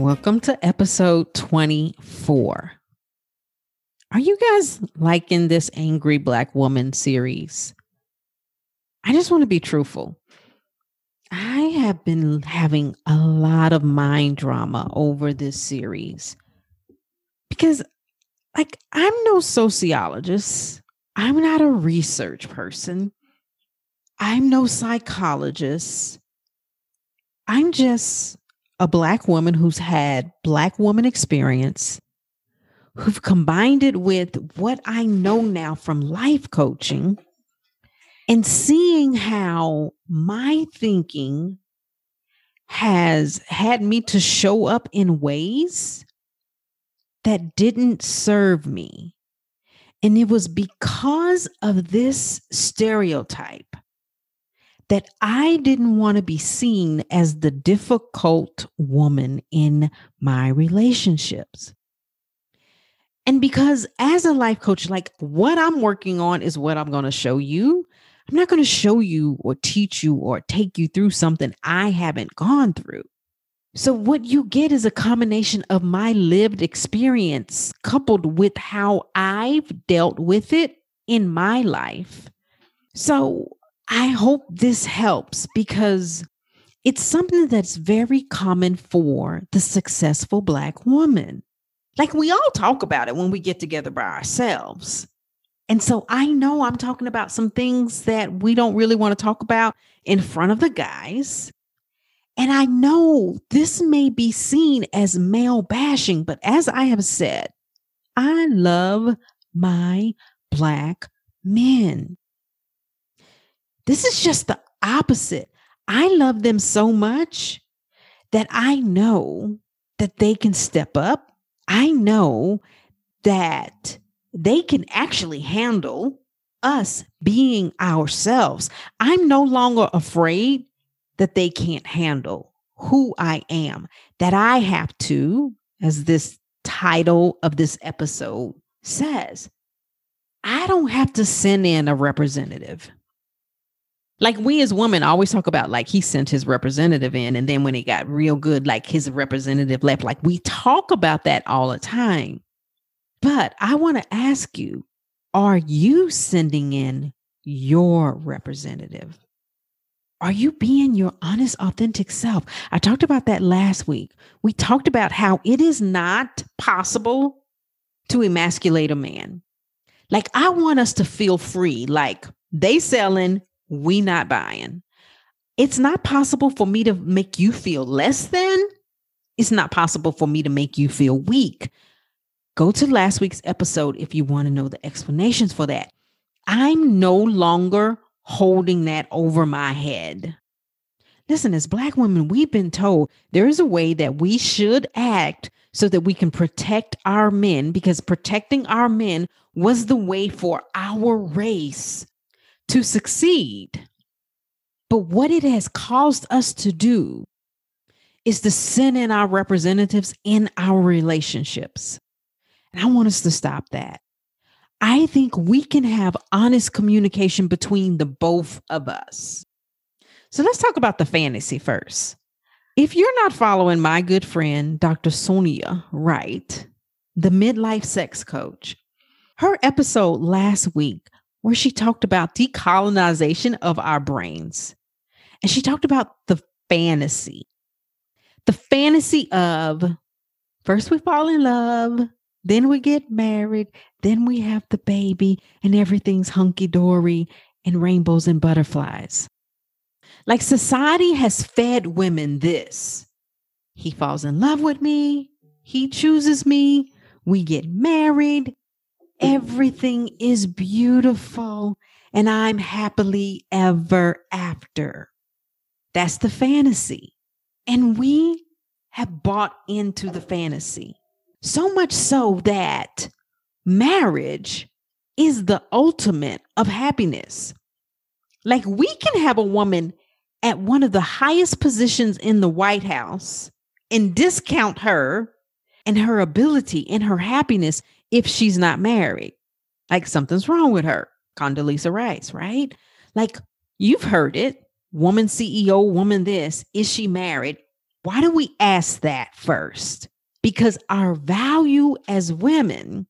welcome to episode 24. Are you guys liking this Angry Black Woman series? I just want to be truthful. I have been having a lot of mind drama over this series because, like, I'm no sociologist, I'm not a research person, I'm no psychologist. I'm just a Black woman who's had Black woman experience, who've combined it with what I know now from life coaching and seeing how my thinking has had me to show up in ways that didn't serve me. And it was because of this stereotype that I didn't want to be seen as the difficult woman in my relationships. And because as a life coach, like what I'm working on is what I'm going to show you. I'm not going to show you or teach you or take you through something I haven't gone through. So, what you get is a combination of my lived experience coupled with how I've dealt with it in my life. So, I hope this helps because it's something that's very common for the successful Black woman. Like we all talk about it when we get together by ourselves. And so I know I'm talking about some things that we don't really want to talk about in front of the guys. And I know this may be seen as male bashing, but as I have said, I love my Black men. This is just the opposite. I love them so much that I know that they can step up. I know that they can actually handle us being ourselves. I'm no longer afraid that they can't handle who I am, that I have to, as this title of this episode says, I don't have to send in a representative like we as women always talk about like he sent his representative in and then when it got real good like his representative left. Like we talk about that all the time. But i want to ask you are you sending in your representative? Are you being your honest authentic self? I talked about that last week. We talked about how it is not possible to emasculate a man. Like i want us to feel free. Like they selling we not buying. It's not possible for me to make you feel less than. It's not possible for me to make you feel weak. Go to last week's episode if you want to know the explanations for that. I'm no longer holding that over my head. Listen, as Black women, we've been told there is a way that we should act so that we can protect our men because protecting our men was the way for our race to succeed. But what it has caused us to do is to send in our representatives in our relationships. And I want us to stop that. I think we can have honest communication between the both of us. So let's talk about the fantasy first. If you're not following my good friend, Dr. Sonia Wright, the midlife sex coach, her episode last week where she talked about decolonization of our brains. And she talked about the fantasy, the fantasy of first we fall in love, then we get married, then we have the baby, and everything's hunky dory and rainbows and butterflies. Like society has fed women this. He falls in love with me, he chooses me, we get married, everything is beautiful and I'm happily ever after. That's the fantasy. And we have bought into the fantasy. So much so that marriage is the ultimate of happiness. Like we can have a woman at one of the highest positions in the White House and discount her and her ability and her happiness if she's not married. Like something's wrong with her. Condoleezza Rice, right? Like you've heard it. Woman CEO, woman this. Is she married? Why do we ask that first? Because our value as women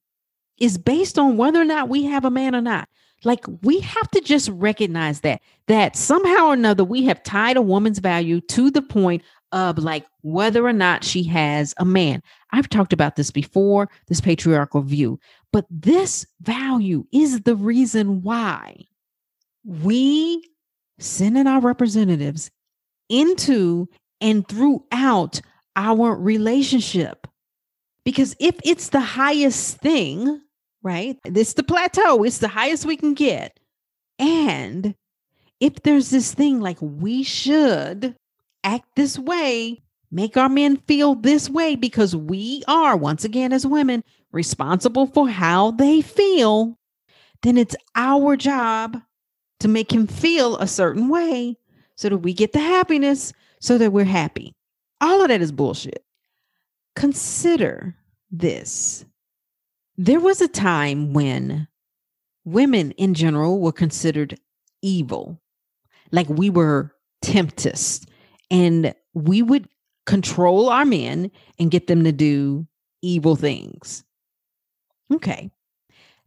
is based on whether or not we have a man or not. Like we have to just recognize that that somehow or another we have tied a woman's value to the point of like whether or not she has a man. I've talked about this before, this patriarchal view, but this value is the reason why we send in our representatives into and throughout our relationship. Because if it's the highest thing, right? It's the plateau, it's the highest we can get. And if there's this thing like we should act this way, make our men feel this way, because we are, once again, as women, responsible for how they feel, then it's our job to make him feel a certain way so that we get the happiness so that we're happy. All of that is bullshit. Consider this there was a time when women in general were considered evil, like we were temptress, and we would control our men and get them to do evil things. Okay.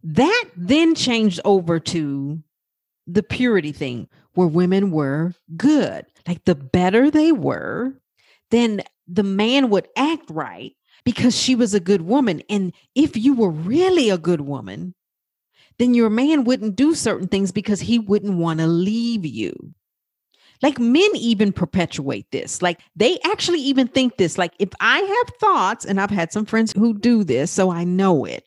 That then changed over to the purity thing where women were good. Like the better they were, then the man would act right because she was a good woman. And if you were really a good woman, then your man wouldn't do certain things because he wouldn't want to leave you. Like men even perpetuate this. Like they actually even think this. Like if I have thoughts, and I've had some friends who do this, so I know it.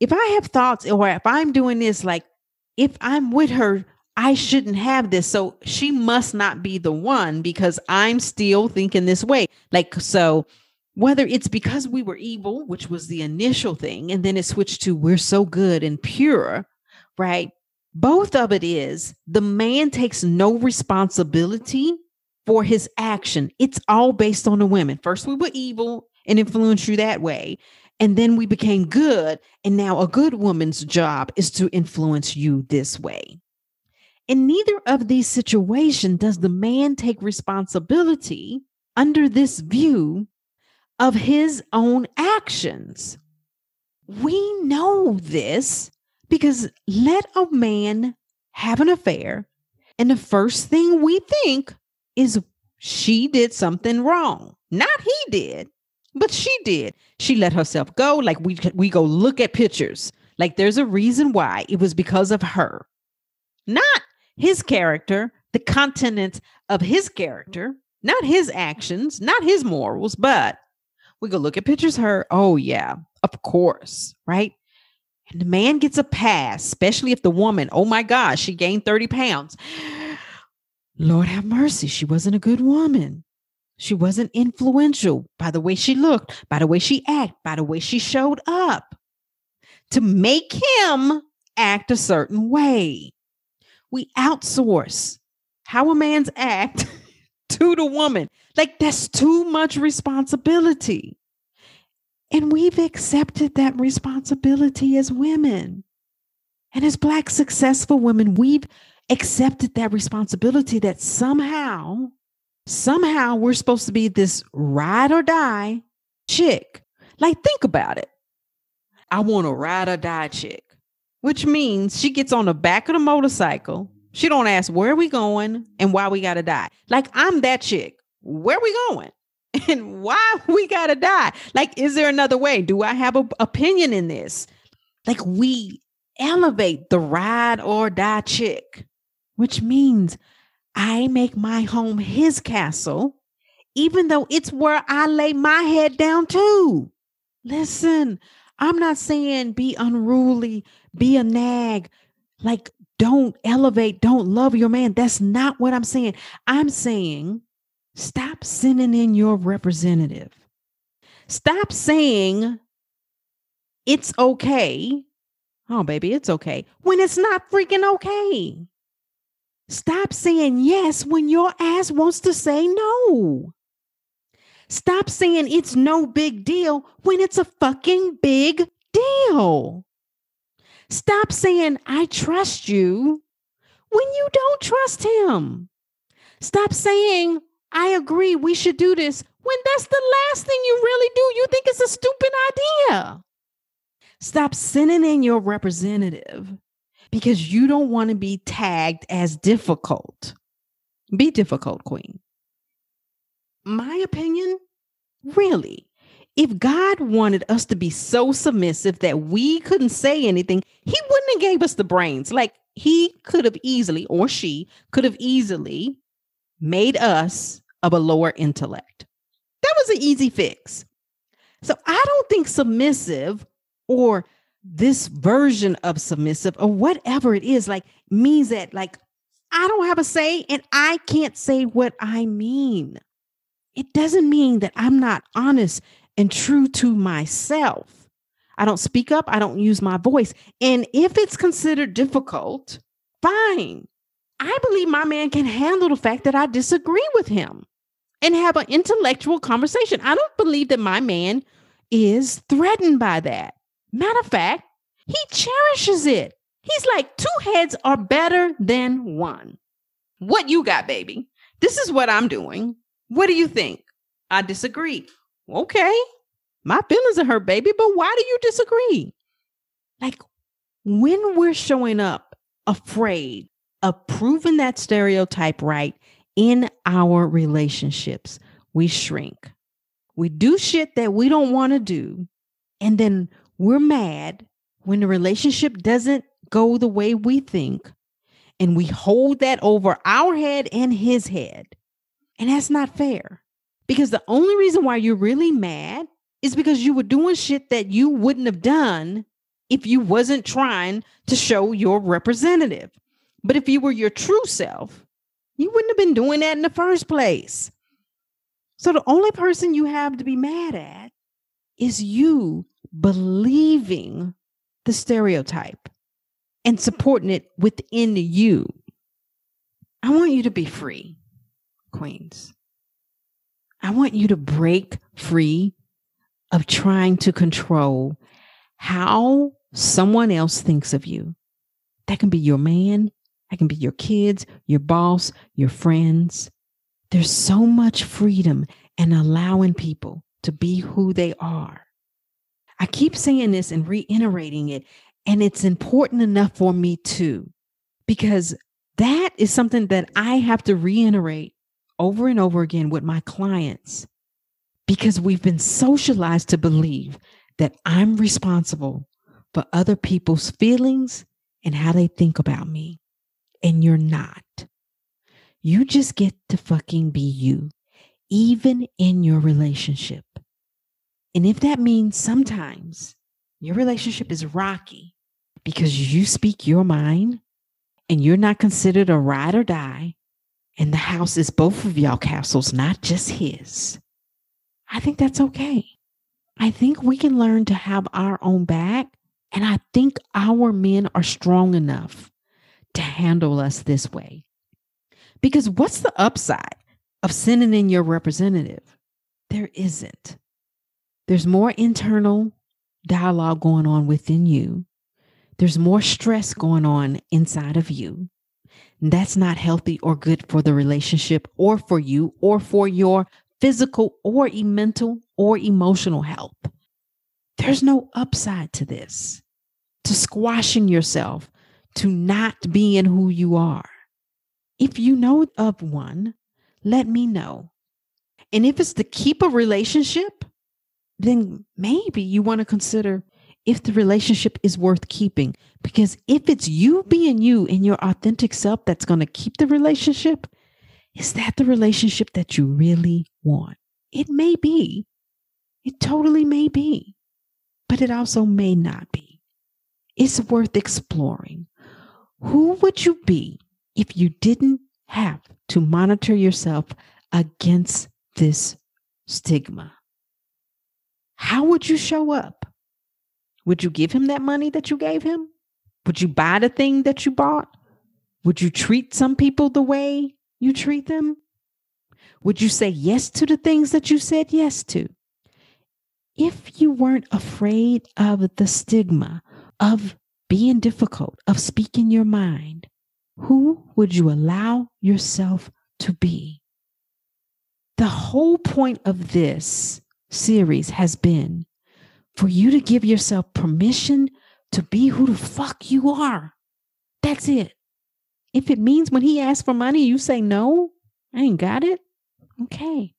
If I have thoughts, or if I'm doing this, like if I'm with her, I shouldn't have this. So she must not be the one because I'm still thinking this way. Like, so whether it's because we were evil, which was the initial thing, and then it switched to we're so good and pure, right? Both of it is the man takes no responsibility for his action. It's all based on the women. First, we were evil and influenced you that way. And then we became good. And now a good woman's job is to influence you this way. In neither of these situations does the man take responsibility under this view of his own actions. We know this because let a man have an affair, and the first thing we think is she did something wrong. Not he did, but she did. She let herself go. Like we we go look at pictures. Like there's a reason why it was because of her, not his character, the content of his character, not his actions, not his morals, but we go look at pictures her. Oh, yeah, of course, right? And the man gets a pass, especially if the woman, oh my gosh, she gained 30 pounds. Lord have mercy, she wasn't a good woman. She wasn't influential by the way she looked, by the way she acted, by the way she showed up to make him act a certain way. We outsource how a man's act to the woman. Like that's too much responsibility. And we've accepted that responsibility as women. And as Black successful women, we've accepted that responsibility that somehow, somehow we're supposed to be this ride or die chick. Like, think about it. I want a ride or die chick, which means she gets on the back of the motorcycle she don't ask where we going and why we gotta die. Like I'm that chick. Where we going? And why we gotta die? Like, is there another way? Do I have an opinion in this? Like, we elevate the ride or die chick, which means I make my home his castle, even though it's where I lay my head down too. Listen, I'm not saying be unruly, be a nag. Like, don't elevate, don't love your man. That's not what I'm saying. I'm saying Stop sending in your representative. Stop saying it's okay. Oh, baby, it's okay when it's not freaking okay. Stop saying yes when your ass wants to say no. Stop saying it's no big deal when it's a fucking big deal. Stop saying I trust you when you don't trust him. Stop saying I agree we should do this when that's the last thing you really do. You think it's a stupid idea. Stop sending in your representative because you don't want to be tagged as difficult. Be difficult, queen. My opinion, really, if God wanted us to be so submissive that we couldn't say anything, he wouldn't have gave us the brains. Like he could have easily, or she could have easily made us of a lower intellect. That was an easy fix. So I don't think submissive or this version of submissive or whatever it is like means that like I don't have a say and I can't say what I mean. It doesn't mean that I'm not honest and true to myself. I don't speak up, I don't use my voice. And if it's considered difficult, fine. I believe my man can handle the fact that I disagree with him and have an intellectual conversation. I don't believe that my man is threatened by that. Matter of fact, he cherishes it. He's like, two heads are better than one. What you got, baby? This is what I'm doing. What do you think? I disagree. Okay. My feelings are hurt, baby, but why do you disagree? Like when we're showing up afraid of proving that stereotype right in our relationships, we shrink. We do shit that we don't want to do. And then we're mad when the relationship doesn't go the way we think. And we hold that over our head and his head. And that's not fair. Because the only reason why you're really mad is because you were doing shit that you wouldn't have done if you wasn't trying to show your representative. But if you were your true self, you wouldn't have been doing that in the first place. So the only person you have to be mad at is you believing the stereotype and supporting it within you. I want you to be free, queens. I want you to break free of trying to control how someone else thinks of you. That can be your man, that can be your kids, your boss, your friends. There's so much freedom and allowing people to be who they are. I keep saying this and reiterating it, and it's important enough for me too, because that is something that I have to reiterate over and over again with my clients because we've been socialized to believe that I'm responsible for other people's feelings and how they think about me. And you're not. You just get to fucking be you, even in your relationship. And if that means sometimes your relationship is rocky because you speak your mind and you're not considered a ride or die, and the house is both of y'all castles, not just his, I think that's okay. I think we can learn to have our own back. And I think our men are strong enough to handle us this way. Because what's the upside of sending in your representative? There isn't. There's more internal dialogue going on within you. There's more stress going on inside of you. That's not healthy or good for the relationship or for you or for your physical or mental or emotional health. There's no upside to this, to squashing yourself, to not being who you are. If you know of one, let me know. And if it's to keep a relationship, then maybe you want to consider if the relationship is worth keeping. Because if it's you being you and your authentic self that's going to keep the relationship, is that the relationship that you really want? It may be. It totally may be. But it also may not be. It's worth exploring. Who would you be if you didn't have to monitor yourself against this stigma? How would you show up? Would you give him that money that you gave him? Would you buy the thing that you bought? Would you treat some people the way you treat them? Would you say yes to the things that you said yes to? If you weren't afraid of the stigma of being difficult, of speaking your mind, who would you allow yourself to be? The whole point of this series has been for you to give yourself permission to be who the fuck you are. That's it. If it means when he asks for money, you say no, I ain't got it. Okay.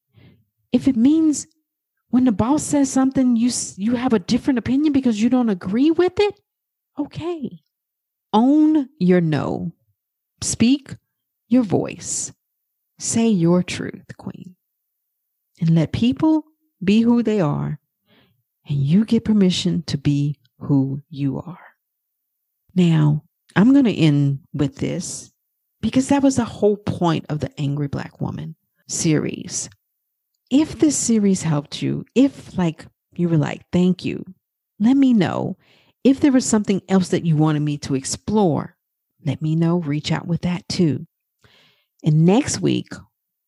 If it means when the boss says something, you you have a different opinion because you don't agree with it, okay. Own your no. Speak your voice. Say your truth, queen. And let people be who they are, and you get permission to be who you are. Now, I'm going to end with this because that was the whole point of the Angry Black Woman series. If this series helped you, if like you were like, thank you, let me know. If there was something else that you wanted me to explore, let me know. Reach out with that too. And next week,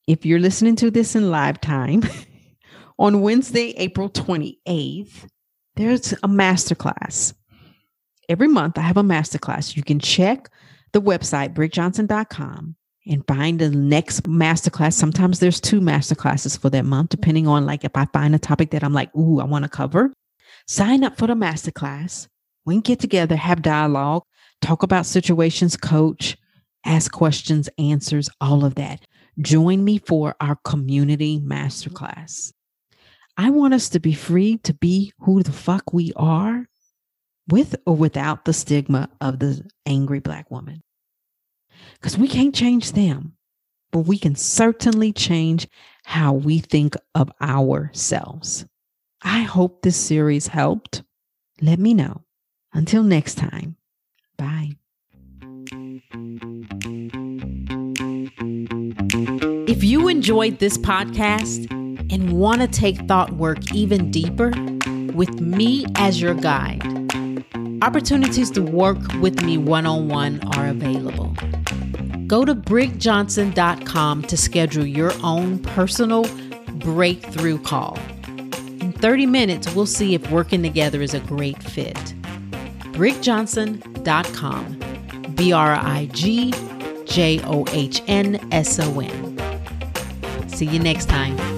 if you're listening to this in live time, on Wednesday, April 28th, there's a masterclass. Every month, I have a masterclass. You can check the website, brigjohnson.com, and find the next masterclass. Sometimes there's two masterclasses for that month, depending on like if I find a topic that I'm like, ooh, I want to cover. Sign up for the masterclass. We can get together, have dialogue, talk about situations, coach, ask questions, answers, all of that. Join me for our community masterclass. I want us to be free to be who the fuck we are with or without the stigma of the angry black woman. Because we can't change them, but we can certainly change how we think of ourselves. I hope this series helped. Let me know. Until next time, bye. If you enjoyed this podcast, and want to take thought work even deeper, with me as your guide, opportunities to work with me one on one are available. Go to brigjohnson.com to schedule your own personal breakthrough call. In 30 minutes, we'll see if working together is a great fit. brigjohnson.com, B R I G J O H N S O N. See you next time.